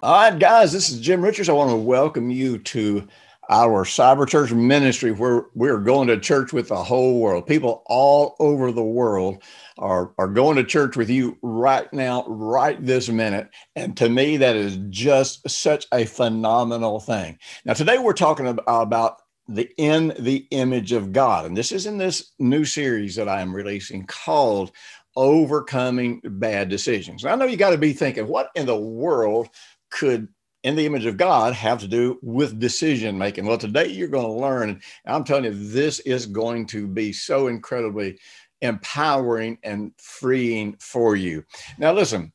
All right, guys, this is Jim Richards. I want to welcome you to our Cyber Church ministry where we're going to church with the whole world. People all over the world are, are going to church with you right now, right this minute. And to me, that is just such a phenomenal thing. Now, today we're talking about the in the image of God. And this is in this new series that I am releasing called Overcoming Bad Decisions. Now, I know you got to be thinking, what in the world could in the image of God have to do with decision making. Well, today you're going to learn, I'm telling you, this is going to be so incredibly empowering and freeing for you. Now, listen,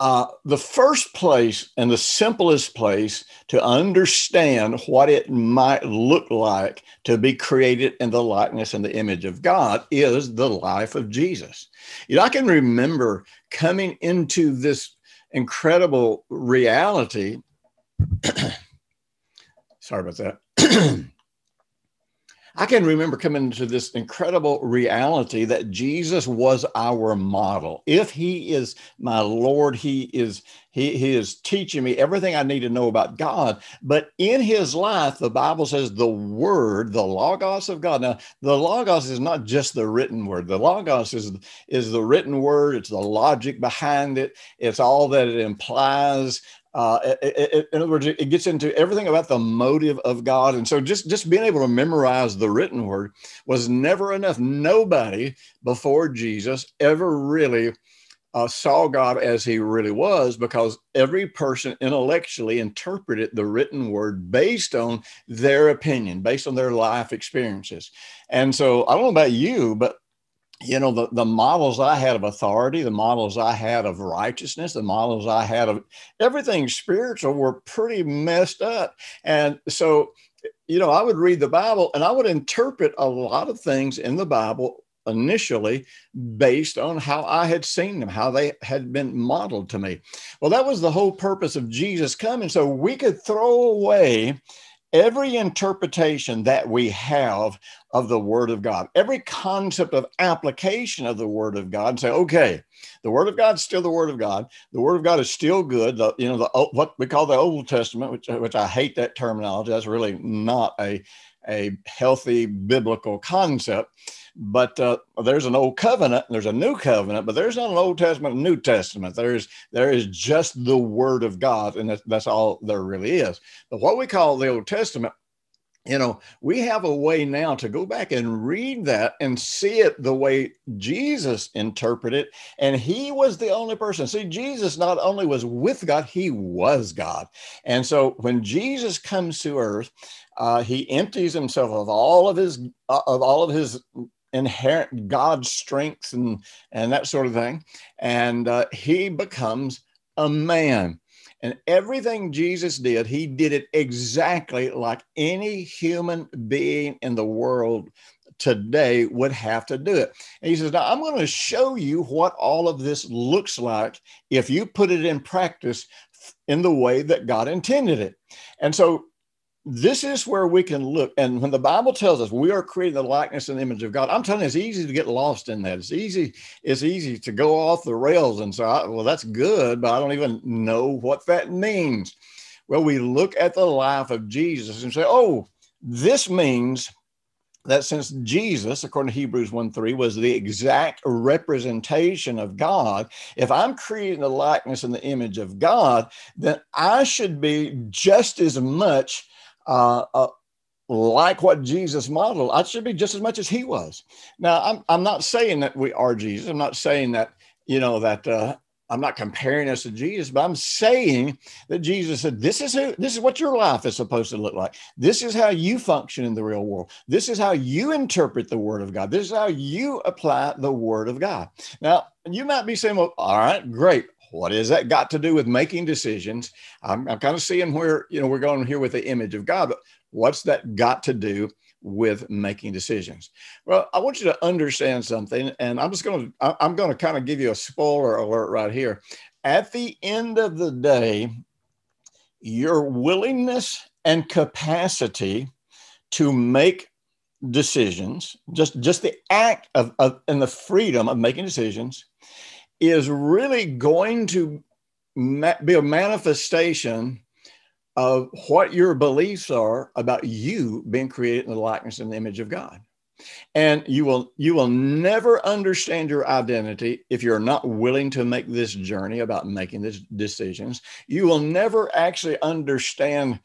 uh, the first place and the simplest place to understand what it might look like to be created in the likeness and the image of God is the life of Jesus. You know, I can remember coming into this incredible reality. Sorry about that. I can remember coming to this incredible reality that Jesus was our model. If he is my Lord, he is he, he is teaching me everything I need to know about God. But in his life, the Bible says the word, the logos of God. Now, the logos is not just the written word. The logos is, is the written word, it's the logic behind it, it's all that it implies. Uh, it, it, in other words, it gets into everything about the motive of God, and so just just being able to memorize the written word was never enough. Nobody before Jesus ever really uh, saw God as He really was, because every person intellectually interpreted the written word based on their opinion, based on their life experiences. And so I don't know about you, but you know the, the models i had of authority the models i had of righteousness the models i had of everything spiritual were pretty messed up. And so you know i would read the bible and i would interpret a lot of things in the bible initially based on how i had seen them how they had been modeled to me. Well that was the whole purpose of jesus coming so we could throw away every interpretation that we have of the Word of God, every concept of application of the Word of God, say, okay, the Word of God is still the Word of God. The Word of God is still good. The, you know, the oh, what we call the Old Testament, which which I hate that terminology. That's really not a a healthy biblical concept. But uh, there's an old covenant, there's a new covenant, but there's not an Old Testament, New Testament. There's there is just the Word of God, and that's, that's all there really is. But what we call the Old Testament you know, we have a way now to go back and read that and see it the way Jesus interpreted. And he was the only person. See, Jesus not only was with God, he was God. And so when Jesus comes to earth, uh, he empties himself of all of his uh, of all of his inherent God strength and and that sort of thing, and uh, he becomes a man. And everything Jesus did, he did it exactly like any human being in the world today would have to do it. And he says, Now I'm going to show you what all of this looks like if you put it in practice in the way that God intended it. And so this is where we can look. And when the Bible tells us we are creating the likeness and image of God, I'm telling you, it's easy to get lost in that. It's easy, it's easy to go off the rails and say, well, that's good, but I don't even know what that means. Well, we look at the life of Jesus and say, oh, this means that since Jesus, according to Hebrews 1 3, was the exact representation of God, if I'm creating the likeness and the image of God, then I should be just as much uh, uh, like what Jesus modeled, I should be just as much as he was. Now, I'm, I'm not saying that we are Jesus. I'm not saying that, you know, that uh, I'm not comparing us to Jesus, but I'm saying that Jesus said, this is who, this is what your life is supposed to look like. This is how you function in the real world. This is how you interpret the word of God. This is how you apply the word of God. Now, you might be saying, well, all right, great what has that got to do with making decisions? I'm, I'm kind of seeing where you know we're going here with the image of God, but what's that got to do with making decisions? Well, I want you to understand something, and I'm just going to I'm going to kind of give you a spoiler alert right here. At the end of the day, your willingness and capacity to make decisions, just just the act of, of and the freedom of making decisions is really going to be a manifestation of what your beliefs are about you being created in the likeness and the image of God. And you will you will never understand your identity if you're not willing to make this journey about making these decisions. You will never actually understand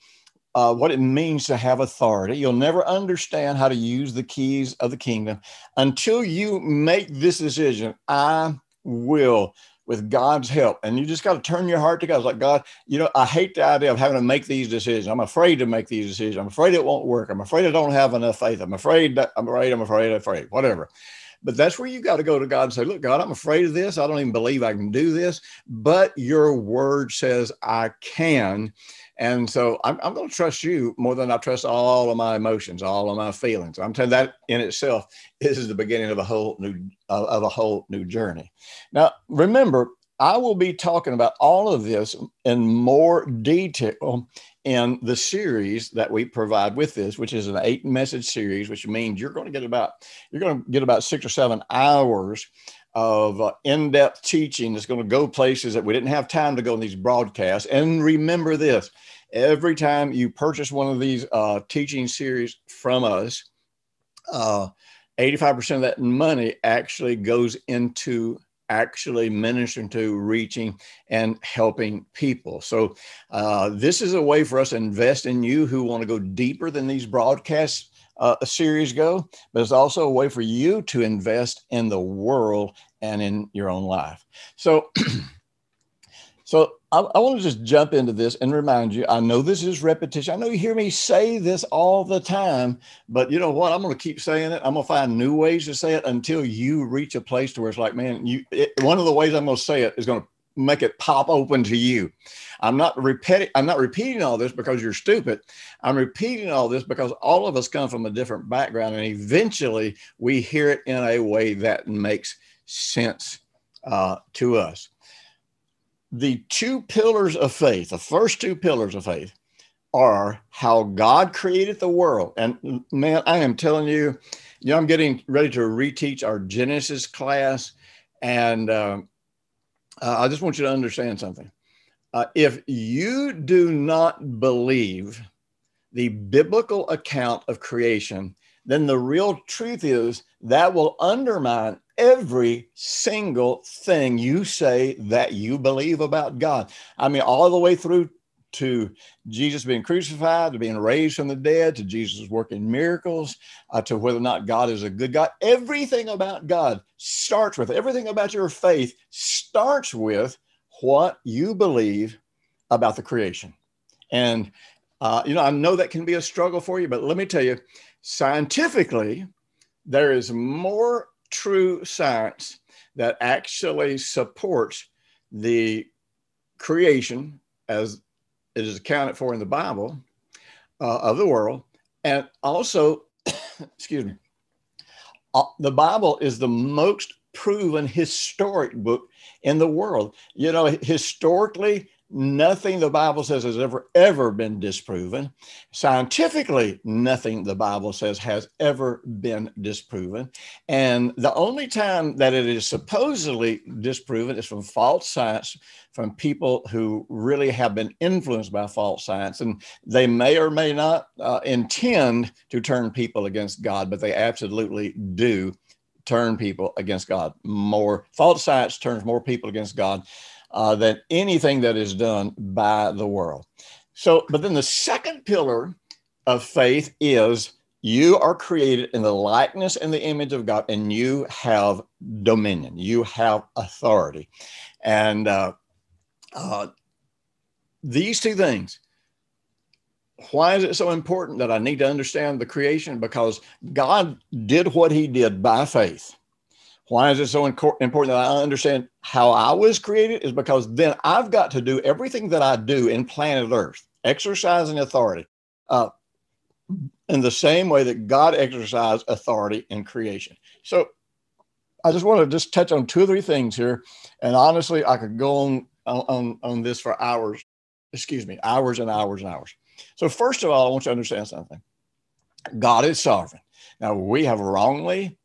uh, what it means to have authority. You'll never understand how to use the keys of the kingdom until you make this decision. I will with God's help. And you just got to turn your heart to God. It's like, God, you know, I hate the idea of having to make these decisions. I'm afraid to make these decisions. I'm afraid it won't work. I'm afraid I don't have enough faith. I'm afraid that I'm afraid, I'm afraid, I'm afraid, whatever. But that's where you got to go to God and say, Look, God, I'm afraid of this. I don't even believe I can do this, but your word says I can. And so I'm, I'm going to trust you more than I trust all of my emotions, all of my feelings. I'm telling that in itself is the beginning of a whole new of a whole new journey. Now, remember, I will be talking about all of this in more detail in the series that we provide with this, which is an eight message series, which means you're going to get about you're going to get about six or seven hours of uh, in-depth teaching that's going to go places that we didn't have time to go in these broadcasts. And remember this: every time you purchase one of these uh, teaching series from us, uh, 85% of that money actually goes into actually ministering to, reaching, and helping people. So, uh, this is a way for us to invest in you who want to go deeper than these broadcast uh, series go, but it's also a way for you to invest in the world and in your own life. So, so I, I want to just jump into this and remind you. I know this is repetition. I know you hear me say this all the time, but you know what? I'm going to keep saying it. I'm going to find new ways to say it until you reach a place to where it's like, man, you. It, one of the ways I'm going to say it is going to make it pop open to you. I'm not repeating. I'm not repeating all this because you're stupid. I'm repeating all this because all of us come from a different background, and eventually we hear it in a way that makes sense uh, to us the two pillars of faith, the first two pillars of faith, are how God created the world. And man, I am telling you, you know, I'm getting ready to reteach our Genesis class. And uh, uh, I just want you to understand something. Uh, if you do not believe the biblical account of creation, then the real truth is that will undermine every single thing you say that you believe about God. I mean, all the way through to Jesus being crucified, to being raised from the dead, to Jesus working miracles, uh, to whether or not God is a good God. Everything about God starts with, everything about your faith starts with what you believe about the creation. And, uh, you know, I know that can be a struggle for you, but let me tell you, scientifically, there is more true science that actually supports the creation as it is accounted for in the Bible uh, of the world. And also, excuse me, uh, the Bible is the most proven historic book in the world. You know, historically, Nothing the Bible says has ever, ever been disproven. Scientifically, nothing the Bible says has ever been disproven. And the only time that it is supposedly disproven is from false science, from people who really have been influenced by false science. And they may or may not uh, intend to turn people against God, but they absolutely do turn people against God more. False science turns more people against God uh, than anything that is done by the world. So, but then the second pillar of faith is you are created in the likeness and the image of God, and you have dominion, you have authority. And uh, uh, these two things, why is it so important that I need to understand the creation? Because God did what he did by faith. Why is it so important that I understand how I was created? Is because then I've got to do everything that I do in planet Earth, exercising authority, uh, in the same way that God exercised authority in creation. So I just want to just touch on two or three things here. And honestly, I could go on, on, on this for hours, excuse me, hours and hours and hours. So, first of all, I want you to understand something God is sovereign. Now, we have wrongly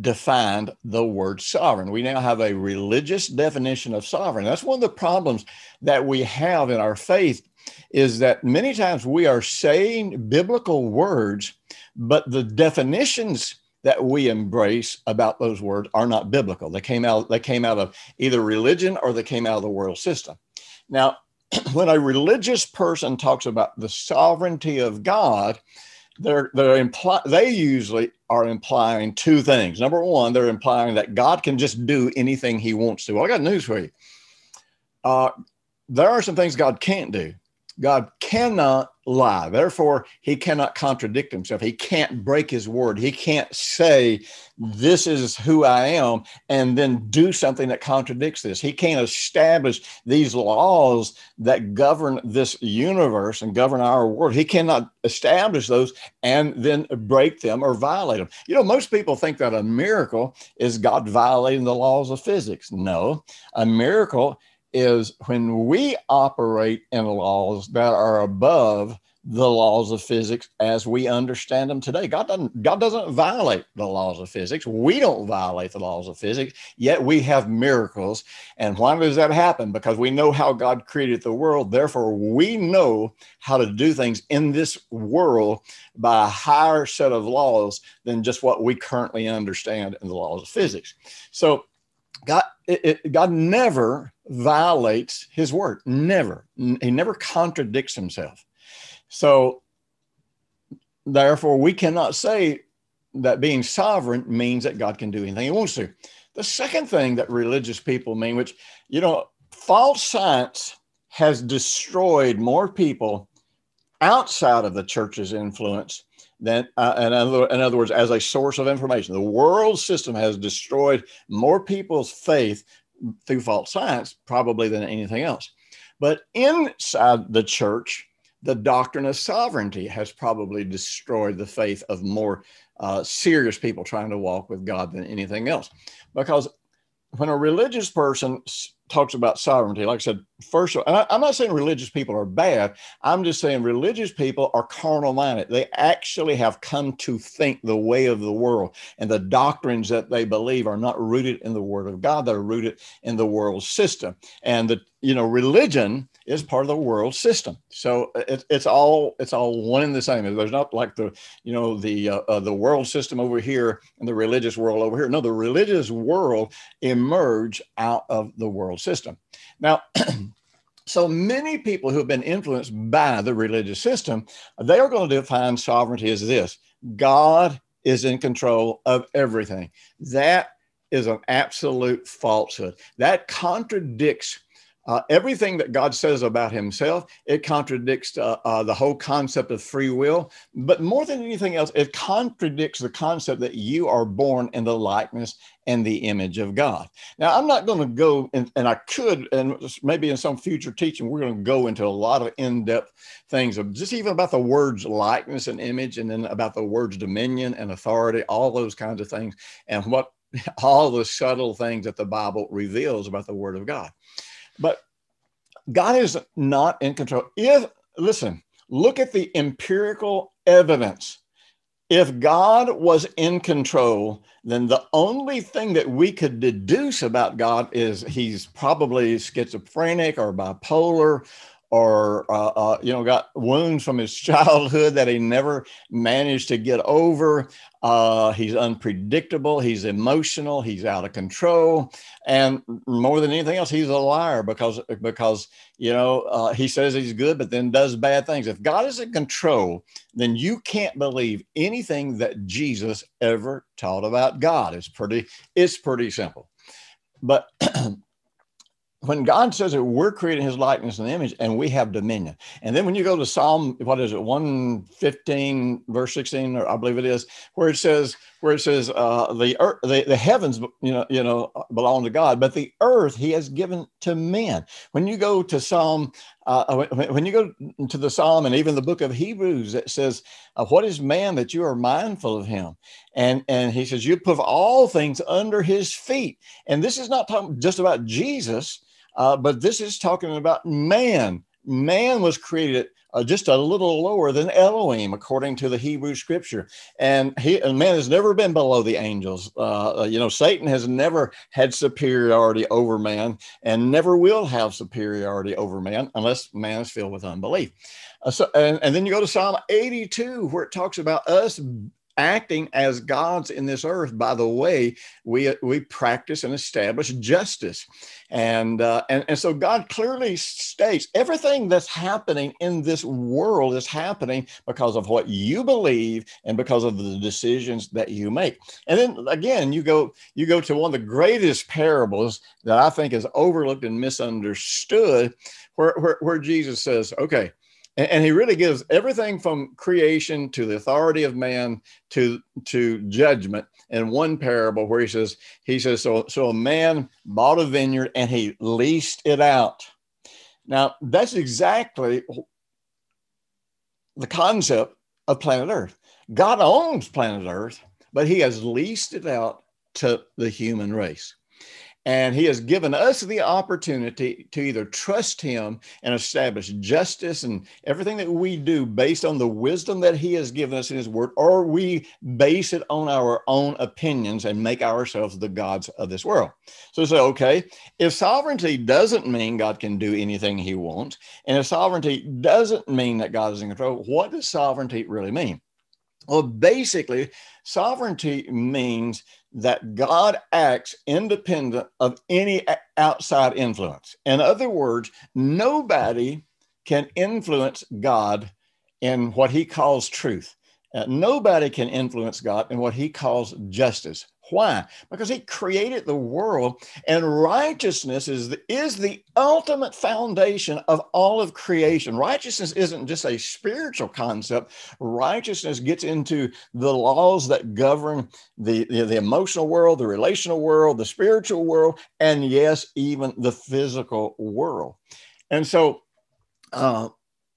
defined the word sovereign. We now have a religious definition of sovereign. That's one of the problems that we have in our faith is that many times we are saying biblical words, but the definitions that we embrace about those words are not biblical. They came out they came out of either religion or they came out of the world system. Now, when a religious person talks about the sovereignty of God, they're they're imply they usually are implying two things. Number one, they're implying that God can just do anything He wants to. Well, I got news for you. Uh, there are some things God can't do. God cannot lie. Therefore, he cannot contradict himself. He can't break his word. He can't say, This is who I am, and then do something that contradicts this. He can't establish these laws that govern this universe and govern our world. He cannot establish those and then break them or violate them. You know, most people think that a miracle is God violating the laws of physics. No, a miracle is when we operate in laws that are above the laws of physics as we understand them today. God doesn't God doesn't violate the laws of physics. We don't violate the laws of physics, yet we have miracles. And why does that happen? Because we know how God created the world. Therefore, we know how to do things in this world by a higher set of laws than just what we currently understand in the laws of physics. So God, it, it, God never violates his word. Never. He never contradicts himself. So, therefore, we cannot say that being sovereign means that God can do anything he wants to. The second thing that religious people mean, which, you know, false science has destroyed more people outside of the church's influence than, uh, in, other, in other words, as a source of information. The world system has destroyed more people's faith through false science, probably than anything else. But inside the church, the doctrine of sovereignty has probably destroyed the faith of more uh, serious people trying to walk with God than anything else. Because when a religious person talks about sovereignty. Like I said, first, of I, I'm not saying religious people are bad. I'm just saying religious people are carnal minded. They actually have come to think the way of the world, and the doctrines that they believe are not rooted in the Word of God. They're rooted in the world system, and the you know religion is part of the world system. So it, it's all it's all one and the same. There's not like the you know the uh, uh, the world system over here and the religious world over here. No, the religious world emerged out of the world system. Now. So many people who have been influenced by the religious system, they are going to define sovereignty as this God is in control of everything. That is an absolute falsehood. That contradicts uh, everything that God says about himself, it contradicts uh, uh, the whole concept of free will. But more than anything else, it contradicts the concept that you are born in the likeness and the image of God. Now, I'm not going to go, and, and I could, and maybe in some future teaching, we're going to go into a lot of in depth things of just even about the words likeness and image, and then about the words dominion and authority, all those kinds of things, and what all the subtle things that the Bible reveals about the Word of God. But God is not in control. If, listen, look at the empirical evidence. If God was in control, then the only thing that we could deduce about God is he's probably schizophrenic or bipolar or uh, uh, you know got wounds from his childhood that he never managed to get over. Uh, he's unpredictable he's emotional he's out of control and more than anything else he's a liar because because you know uh, he says he's good but then does bad things. If god is in control then you can't believe anything that jesus ever taught about god. It's pretty it's pretty simple. But when God says that we're creating his likeness and image and we have dominion. And then when you go to Psalm, what is it, 115, verse 16, or I believe it is, where it says, where it says uh, the earth, the, the heavens, you know, you know, belong to God, but the earth He has given to men. When you go to Psalm, uh, when you go to the Psalm and even the book of Hebrews, it says, uh, "What is man that you are mindful of him?" And and He says, "You put all things under His feet." And this is not talking just about Jesus, uh, but this is talking about man. Man was created uh, just a little lower than Elohim, according to the Hebrew scripture. And he and man has never been below the angels. Uh, you know, Satan has never had superiority over man and never will have superiority over man unless man is filled with unbelief. Uh, so, and, and then you go to Psalm 82, where it talks about us acting as gods in this earth. By the way we we practice and establish justice. And uh, and and so god clearly states everything that's happening in this world is happening because of what you believe and because of the decisions that you make. And then again you go you go to one of the greatest parables that i think is overlooked and misunderstood where where, where jesus says okay and, and he really gives everything from creation to the authority of man to to judgment in one parable where he says he says so so a man bought a vineyard and he leased it out. Now that's exactly the concept of planet earth. God owns planet earth but he has leased it out to the human race and he has given us the opportunity to either trust him and establish justice and everything that we do based on the wisdom that he has given us in his word, or we base it on our own opinions and make ourselves the gods of this world. So say, okay, if sovereignty doesn't mean God can do anything he wants, and if sovereignty doesn't mean that God is in control, what does sovereignty really mean? Well, basically, sovereignty means that God acts independent of any outside influence. In other words, nobody can influence God in what he calls truth. Uh, nobody can influence God in what he calls justice. Why? Because he created the world, and righteousness is the, is the ultimate foundation of all of creation. Righteousness isn't just a spiritual concept, righteousness gets into the laws that govern the, the, the emotional world, the relational world, the spiritual world, and yes, even the physical world. And so, uh,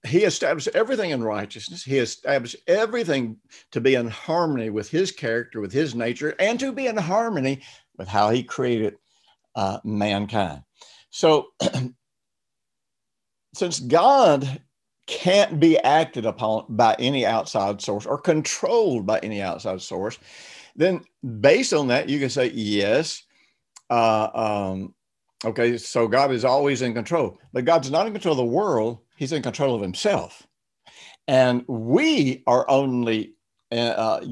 he established everything in righteousness. He established everything to be in harmony with his character, with his nature, and to be in harmony with how he created uh, mankind. So, since God can't be acted upon by any outside source or controlled by any outside source, then based on that, you can say, yes, uh, um, okay, so God is always in control, but God's not in control of the world he's in control of himself. And we are only uh,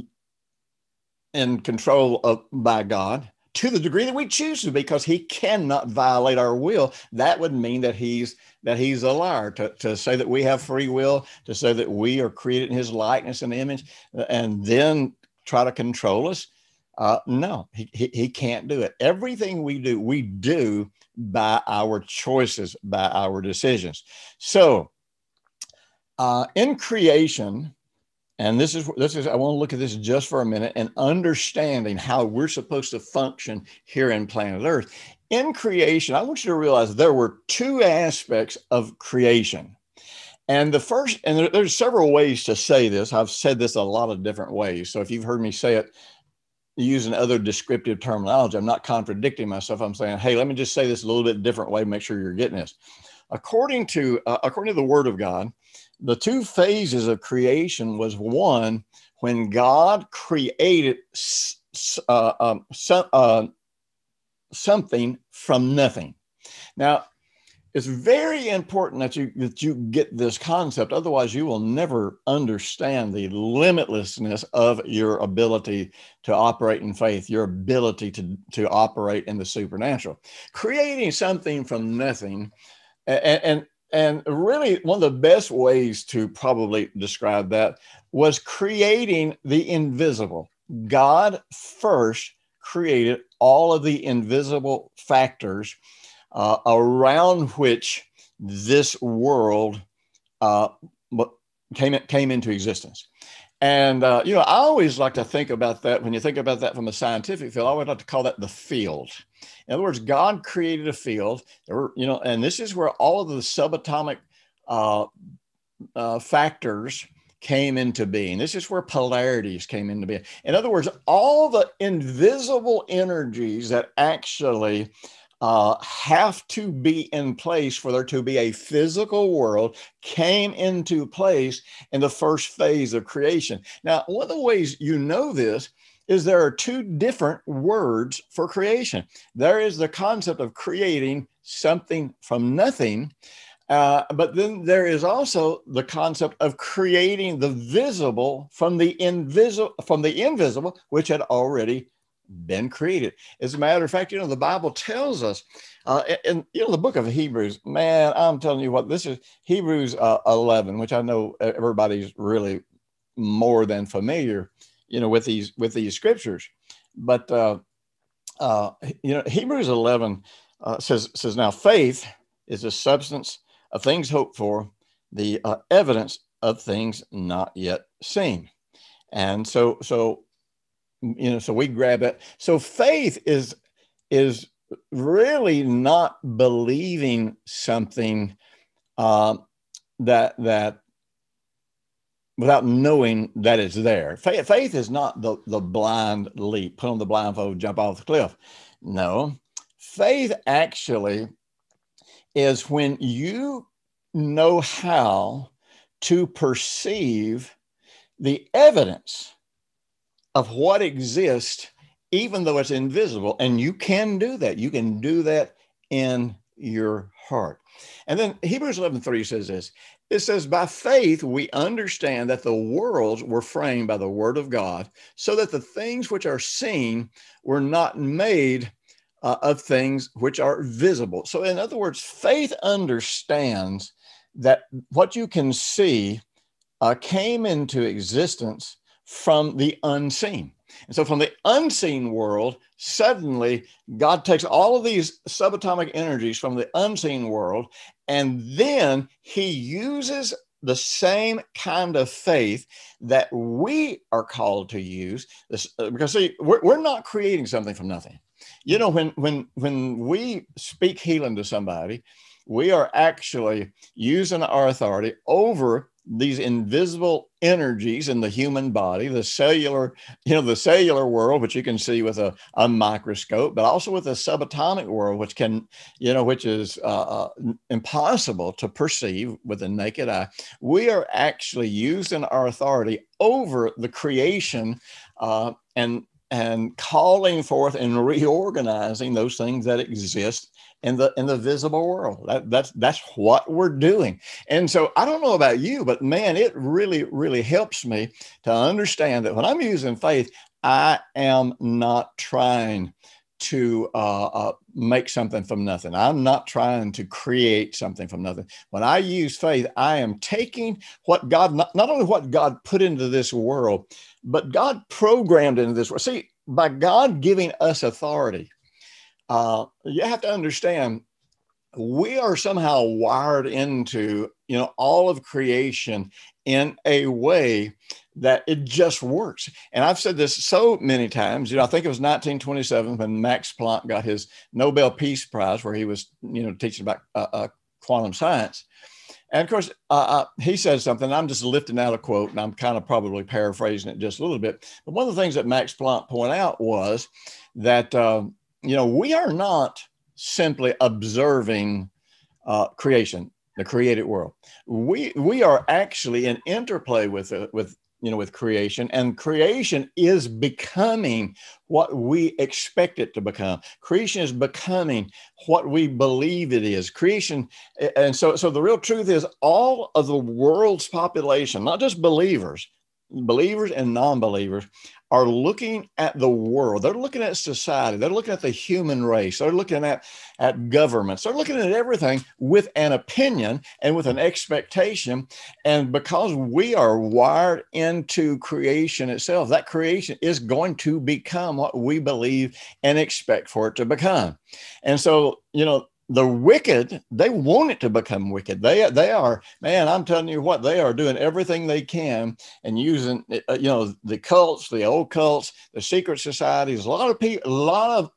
in control of by God to the degree that we choose to, because he cannot violate our will. That would mean that he's that he's a liar. To, to say that we have free will, to say that we are created in his likeness and image, and then try to control us. Uh, no, he, he, he can't do it. Everything we do, we do by our choices, by our decisions. So, uh, in creation, and this is this is I want to look at this just for a minute and understanding how we're supposed to function here in planet Earth. In creation, I want you to realize there were two aspects of creation. And the first, and there, there's several ways to say this. I've said this a lot of different ways. So if you've heard me say it using other descriptive terminology. I'm not contradicting myself. I'm saying, hey, let me just say this a little bit different way, make sure you're getting this. According to uh, according to the Word of God, the two phases of creation was one when God created uh, um, so, uh, something from nothing. Now, it's very important that you that you get this concept. Otherwise you will never understand the limitlessness of your ability to operate in faith your ability to to operate in the supernatural. Creating something from nothing and and, and really one of the best ways to probably describe that was creating the invisible. God first created all of the invisible factors uh, around which this world uh, came, came into existence. And, uh, you know, I always like to think about that when you think about that from a scientific field, I would like to call that the field. In other words, God created a field, were, you know, and this is where all of the subatomic uh, uh, factors came into being. This is where polarities came into being. In other words, all the invisible energies that actually uh, have to be in place for there to be a physical world came into place in the first phase of creation. Now, one of the ways you know this is there are two different words for creation. There is the concept of creating something from nothing, uh, but then there is also the concept of creating the visible from the invisible from the invisible, which had already been created. As a matter of fact, you know, the Bible tells us, uh, in you know, the book of Hebrews, man, I'm telling you what, this is Hebrews uh, 11, which I know everybody's really more than familiar, you know, with these with these scriptures. But uh, uh, you know, Hebrews 11 uh, says says now faith is the substance of things hoped for, the uh, evidence of things not yet seen. And so so you know so we grab it. So faith is is really not believing something uh, that that without knowing that it's there. Faith, faith is not the the blind leap put on the blindfold jump off the cliff. No. Faith actually is when you know how to perceive the evidence of what exists, even though it's invisible. And you can do that. You can do that in your heart. And then Hebrews 11 3 says this it says, By faith, we understand that the worlds were framed by the word of God, so that the things which are seen were not made uh, of things which are visible. So, in other words, faith understands that what you can see uh, came into existence from the unseen. And so, from the unseen world, suddenly God takes all of these subatomic energies from the unseen world, and then He uses the same kind of faith that we are called to use. This, uh, because, see, we're, we're not creating something from nothing. You know, when when when we speak healing to somebody, we are actually using our authority over these invisible energies in the human body, the cellular, you know, the cellular world, which you can see with a, a microscope, but also with the subatomic world, which can, you know, which is uh, uh, impossible to perceive with the naked eye. We are actually using our authority over the creation uh, and and calling forth and reorganizing those things that exist in the in the visible world. That, that's that's what we're doing. And so I don't know about you, but man, it really really helps me to understand that when I'm using faith, I am not trying to uh, uh, make something from nothing. I'm not trying to create something from nothing. When I use faith, I am taking what God, not, not only what God put into this world, but God programmed into this world. See, by God giving us authority, uh, you have to understand we are somehow wired into you know all of creation in a way that it just works. And i've said this so many times you know i think it was 1927 when max planck got his nobel peace prize where he was you know teaching about uh, uh, quantum science. And of course uh, uh he said something i'm just lifting out a quote and i'm kind of probably paraphrasing it just a little bit. But one of the things that max planck pointed out was that um, you know, we are not simply observing uh, creation, the created world. We we are actually in interplay with uh, with you know with creation, and creation is becoming what we expect it to become. Creation is becoming what we believe it is. Creation, and so so the real truth is, all of the world's population, not just believers, believers and non-believers are looking at the world. They're looking at society. They're looking at the human race. They're looking at, at governments. They're looking at everything with an opinion and with an expectation. And because we are wired into creation itself, that creation is going to become what we believe and expect for it to become. And so, you know, the wicked they want it to become wicked they they are man i'm telling you what they are doing everything they can and using uh, you know the cults the old cults the secret societies a lot of people a lot of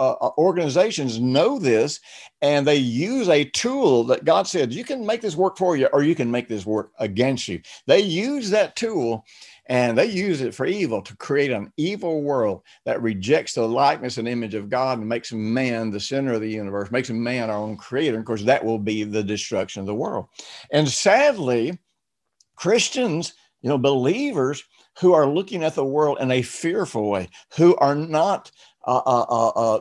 uh, uh, organizations know this and they use a tool that God said, you can make this work for you or you can make this work against you. They use that tool and they use it for evil to create an evil world that rejects the likeness and image of God and makes man the center of the universe, makes man our own creator. And of course, that will be the destruction of the world. And sadly, Christians, you know, believers who are looking at the world in a fearful way, who are not uh, uh, uh, uh,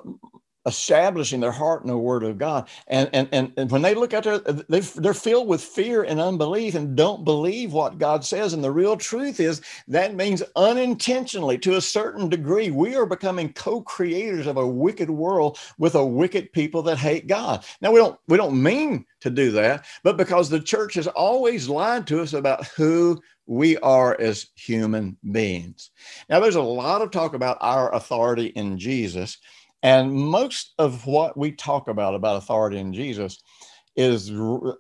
establishing their heart in the word of God. And, and, and, and when they look out there, they, they're filled with fear and unbelief and don't believe what God says. And the real truth is that means unintentionally, to a certain degree, we are becoming co-creators of a wicked world with a wicked people that hate God. Now, we don't, we don't mean to do that, but because the church has always lied to us about who we are as human beings. Now, there's a lot of talk about our authority in Jesus, and most of what we talk about about authority in Jesus is,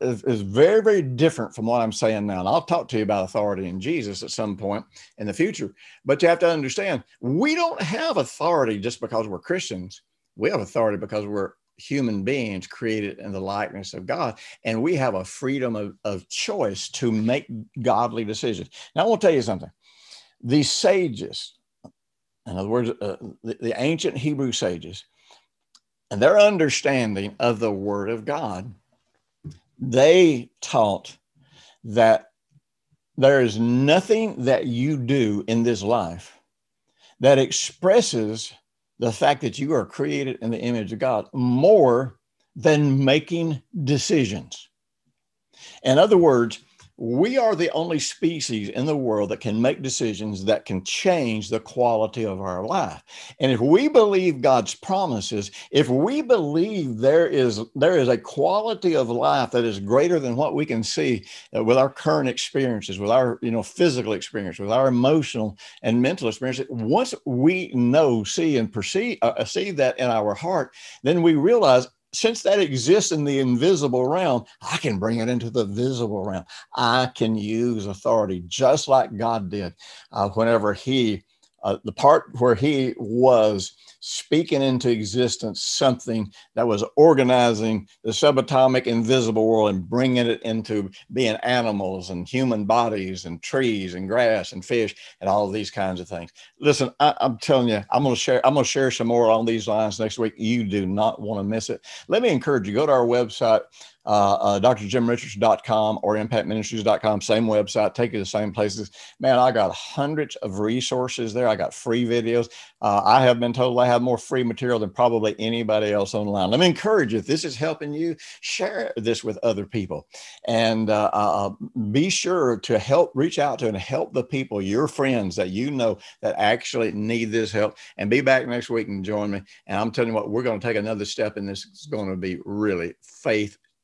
is, very, very different from what I'm saying now. And I'll talk to you about authority in Jesus at some point in the future. But you have to understand, we don't have authority just because we're Christians. We have authority because we're human beings created in the likeness of God. And we have a freedom of, of choice to make godly decisions. Now, I want to tell you something. The sages, in other words, uh, the, the ancient Hebrew sages, and their understanding of the Word of God, they taught that there is nothing that you do in this life that expresses the fact that you are created in the image of God more than making decisions. In other words, we are the only species in the world that can make decisions that can change the quality of our life. And if we believe God's promises, if we believe there is there is a quality of life that is greater than what we can see uh, with our current experiences, with our you know physical experience, with our emotional and mental experience, once we know, see, and perceive uh, see that in our heart, then we realize since that exists in the invisible realm, I can bring it into the visible realm. I can use authority just like God did uh, whenever He, uh, the part where He was speaking into existence something that was organizing the subatomic invisible world and bringing it into being animals and human bodies and trees and grass and fish and all these kinds of things. Listen, I, am telling you, I'm going to share. I'm going to share some more on these lines next week. You do not want to miss it. Let me encourage you. Go to our website uh, uh, drjimrichards.com or impactministries.com, same website, take you to the same places. Man, I got hundreds of resources there. I got free videos. Uh, I have been told I have more free material than probably anybody else online. Let me encourage you, if this is helping you, share this with other people and uh, uh, be sure to help reach out to and help the people, your friends that you know that actually need this help. And be back next week and join me. And I'm telling you what, we're going to take another step and this. is going to be really faith